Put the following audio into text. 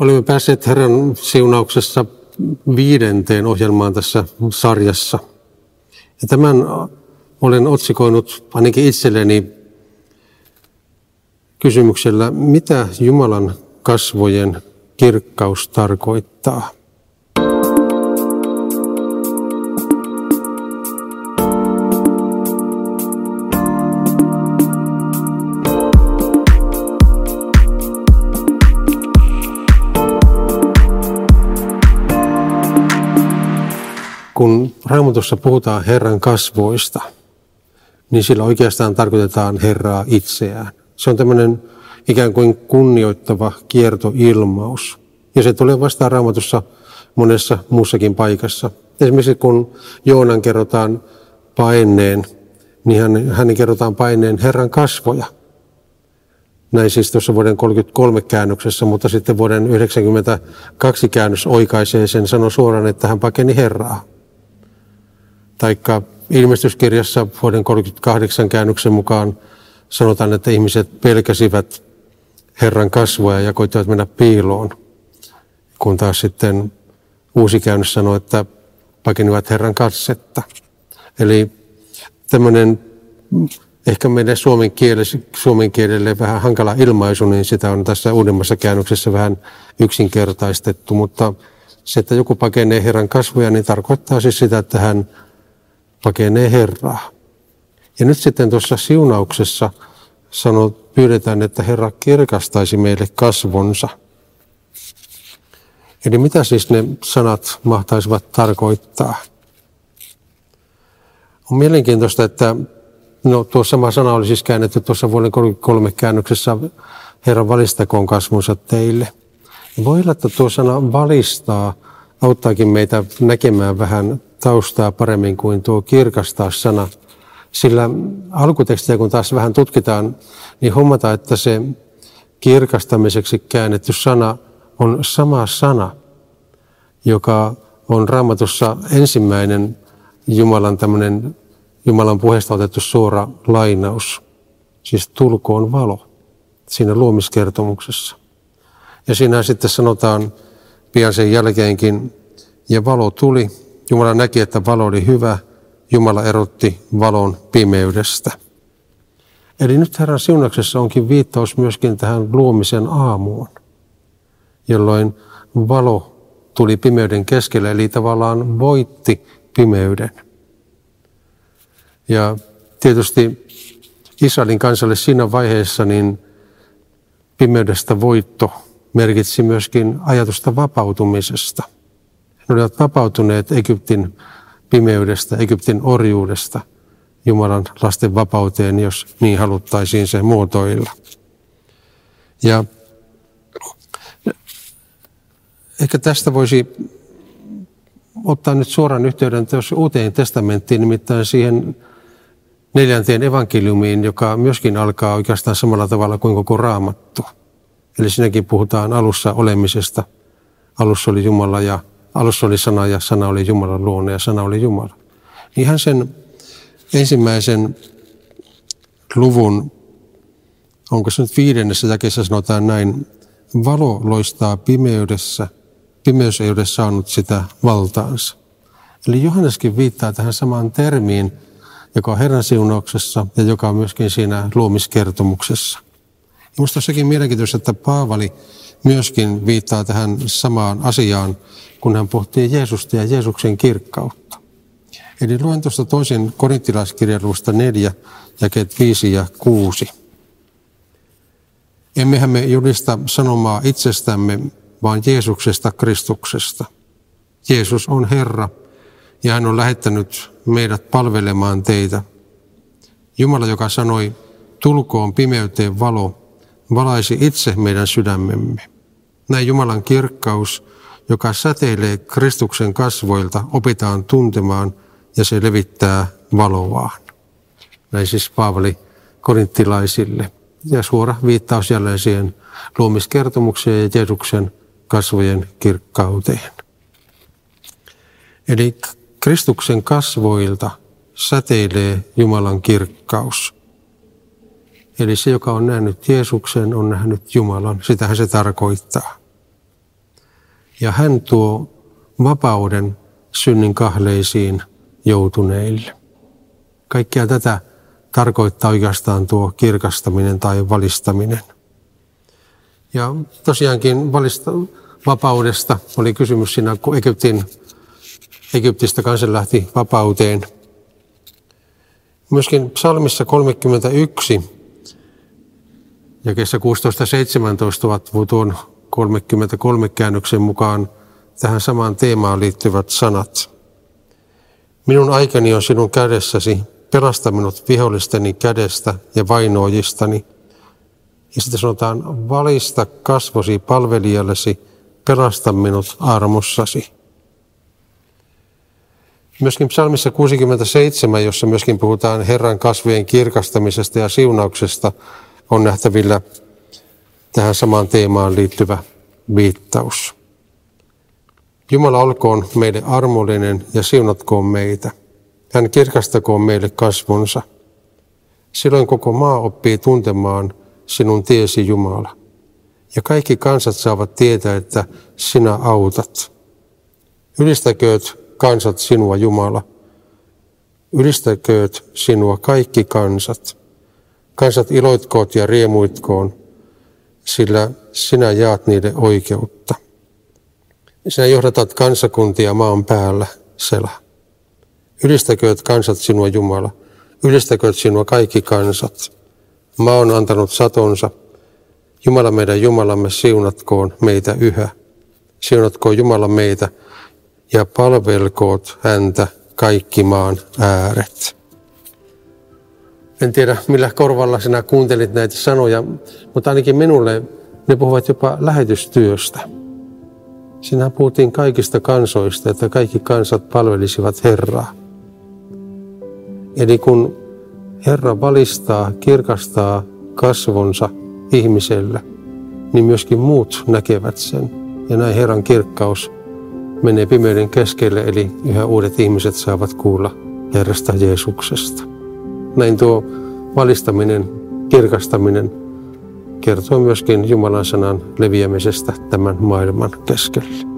Olemme päässeet Herran siunauksessa viidenteen ohjelmaan tässä sarjassa. Ja tämän olen otsikoinut ainakin itselleni kysymyksellä, mitä Jumalan kasvojen kirkkaus tarkoittaa. Kun Raamatussa puhutaan Herran kasvoista, niin sillä oikeastaan tarkoitetaan Herraa itseään. Se on tämmöinen ikään kuin kunnioittava kiertoilmaus. Ja se tulee vastaan Raamatussa monessa muussakin paikassa. Esimerkiksi kun Joonan kerrotaan paineen, niin hän, hänen kerrotaan paineen Herran kasvoja. Näin siis tuossa vuoden 33 käännöksessä, mutta sitten vuoden 92 käännös oikaisee sen, sanoi suoraan, että hän pakeni Herraa taikka ilmestyskirjassa vuoden 38 käännöksen mukaan sanotaan, että ihmiset pelkäsivät Herran kasvoja ja koittivat mennä piiloon, kun taas sitten uusi käännös sanoo, että pakenivat Herran katsetta. Eli tämmöinen ehkä meidän suomen, kielelle, suomen kielelle vähän hankala ilmaisu, niin sitä on tässä uudemmassa käännöksessä vähän yksinkertaistettu, mutta se, että joku pakenee Herran kasvoja, niin tarkoittaa siis sitä, että hän pakenee Herraa. Ja nyt sitten tuossa siunauksessa sanot, pyydetään, että Herra kirkastaisi meille kasvonsa. Eli mitä siis ne sanat mahtaisivat tarkoittaa? On mielenkiintoista, että no, tuo sama sana oli siis käännetty tuossa vuoden 33 käännöksessä Herran valistakoon kasvonsa teille. Voi olla, että tuo sana valistaa auttaakin meitä näkemään vähän taustaa paremmin kuin tuo kirkastaa sana. Sillä alkutekstiä kun taas vähän tutkitaan, niin huomataan, että se kirkastamiseksi käännetty sana on sama sana, joka on raamatussa ensimmäinen Jumalan tämmöinen Jumalan puheesta otettu suora lainaus. Siis tulkoon valo siinä luomiskertomuksessa. Ja siinä sitten sanotaan pian sen jälkeenkin, ja valo tuli, Jumala näki, että valo oli hyvä. Jumala erotti valon pimeydestä. Eli nyt Herran siunauksessa onkin viittaus myöskin tähän luomisen aamuun, jolloin valo tuli pimeyden keskelle, eli tavallaan voitti pimeyden. Ja tietysti Israelin kansalle siinä vaiheessa niin pimeydestä voitto merkitsi myöskin ajatusta vapautumisesta – ne olivat vapautuneet Egyptin pimeydestä, Egyptin orjuudesta Jumalan lasten vapauteen, jos niin haluttaisiin se muotoilla. Ja ehkä tästä voisi ottaa nyt suoran yhteyden uuteen testamenttiin, nimittäin siihen neljänteen evankeliumiin, joka myöskin alkaa oikeastaan samalla tavalla kuin koko raamattu. Eli siinäkin puhutaan alussa olemisesta. Alussa oli Jumala ja Alussa oli sana ja sana oli Jumalan luonne ja sana oli Jumala. Ihan sen ensimmäisen luvun, onko se nyt viidennessä jakeessa sanotaan näin, valo loistaa pimeydessä, pimeys ei ole saanut sitä valtaansa. Eli Johanneskin viittaa tähän samaan termiin, joka on Herran siunauksessa ja joka on myöskin siinä luomiskertomuksessa. Minusta on sekin mielenkiintoista, että Paavali myöskin viittaa tähän samaan asiaan kun hän pohtii Jeesusta ja Jeesuksen kirkkautta. Eli luen tuosta toisen korinttilaiskirjalusta 4, jakeet 5 ja 6. Emmehän me julista sanomaa itsestämme, vaan Jeesuksesta Kristuksesta. Jeesus on Herra ja hän on lähettänyt meidät palvelemaan teitä. Jumala, joka sanoi, tulkoon pimeyteen valo, valaisi itse meidän sydämemme. Näin Jumalan kirkkaus joka säteilee Kristuksen kasvoilta, opitaan tuntemaan ja se levittää valoaan. Näin siis Paavali korinttilaisille. Ja suora viittaus jälleen siihen luomiskertomukseen ja Jeesuksen kasvojen kirkkauteen. Eli Kristuksen kasvoilta säteilee Jumalan kirkkaus. Eli se, joka on nähnyt Jeesuksen, on nähnyt Jumalan. Sitähän se tarkoittaa. Ja hän tuo vapauden synnin kahleisiin joutuneille. Kaikkea tätä tarkoittaa oikeastaan tuo kirkastaminen tai valistaminen. Ja tosiaankin valista, vapaudesta oli kysymys siinä, kun Egyptin, Egyptistä kansa lähti vapauteen. Myöskin psalmissa 31 ja kesä 16-17 ovat tuon 33 käännöksen mukaan tähän samaan teemaan liittyvät sanat. Minun aikani on sinun kädessäsi, pelasta minut vihollisteni kädestä ja vainoojistani. Ja sitten sanotaan, valista kasvosi palvelijallesi, pelasta minut armossasi. Myöskin psalmissa 67, jossa myöskin puhutaan Herran kasvien kirkastamisesta ja siunauksesta, on nähtävillä tähän samaan teemaan liittyvä viittaus. Jumala olkoon meille armollinen ja siunatkoon meitä. Hän kirkastakoon meille kasvonsa. Silloin koko maa oppii tuntemaan sinun tiesi Jumala. Ja kaikki kansat saavat tietää, että sinä autat. Ylistäkööt kansat sinua Jumala. Ylistäkööt sinua kaikki kansat. Kansat iloitkoot ja riemuitkoon, sillä sinä jaat niille oikeutta. Sinä johdatat kansakuntia maan päällä, Sela. Ylistäkööt kansat sinua Jumala. Ylistäkööt sinua kaikki kansat. Maa on antanut satonsa. Jumala meidän Jumalamme siunatkoon meitä yhä. Siunatkoon Jumala meitä ja palvelkoot häntä kaikki maan ääret. En tiedä, millä korvalla sinä kuuntelit näitä sanoja, mutta ainakin minulle ne puhuvat jopa lähetystyöstä. Sinä puhuttiin kaikista kansoista, että kaikki kansat palvelisivat Herraa. Eli kun Herra valistaa, kirkastaa kasvonsa ihmiselle, niin myöskin muut näkevät sen. Ja näin Herran kirkkaus menee pimeyden keskelle, eli yhä uudet ihmiset saavat kuulla Herrasta Jeesuksesta. Näin tuo valistaminen, kirkastaminen kertoo myöskin Jumalan sanan leviämisestä tämän maailman keskelle.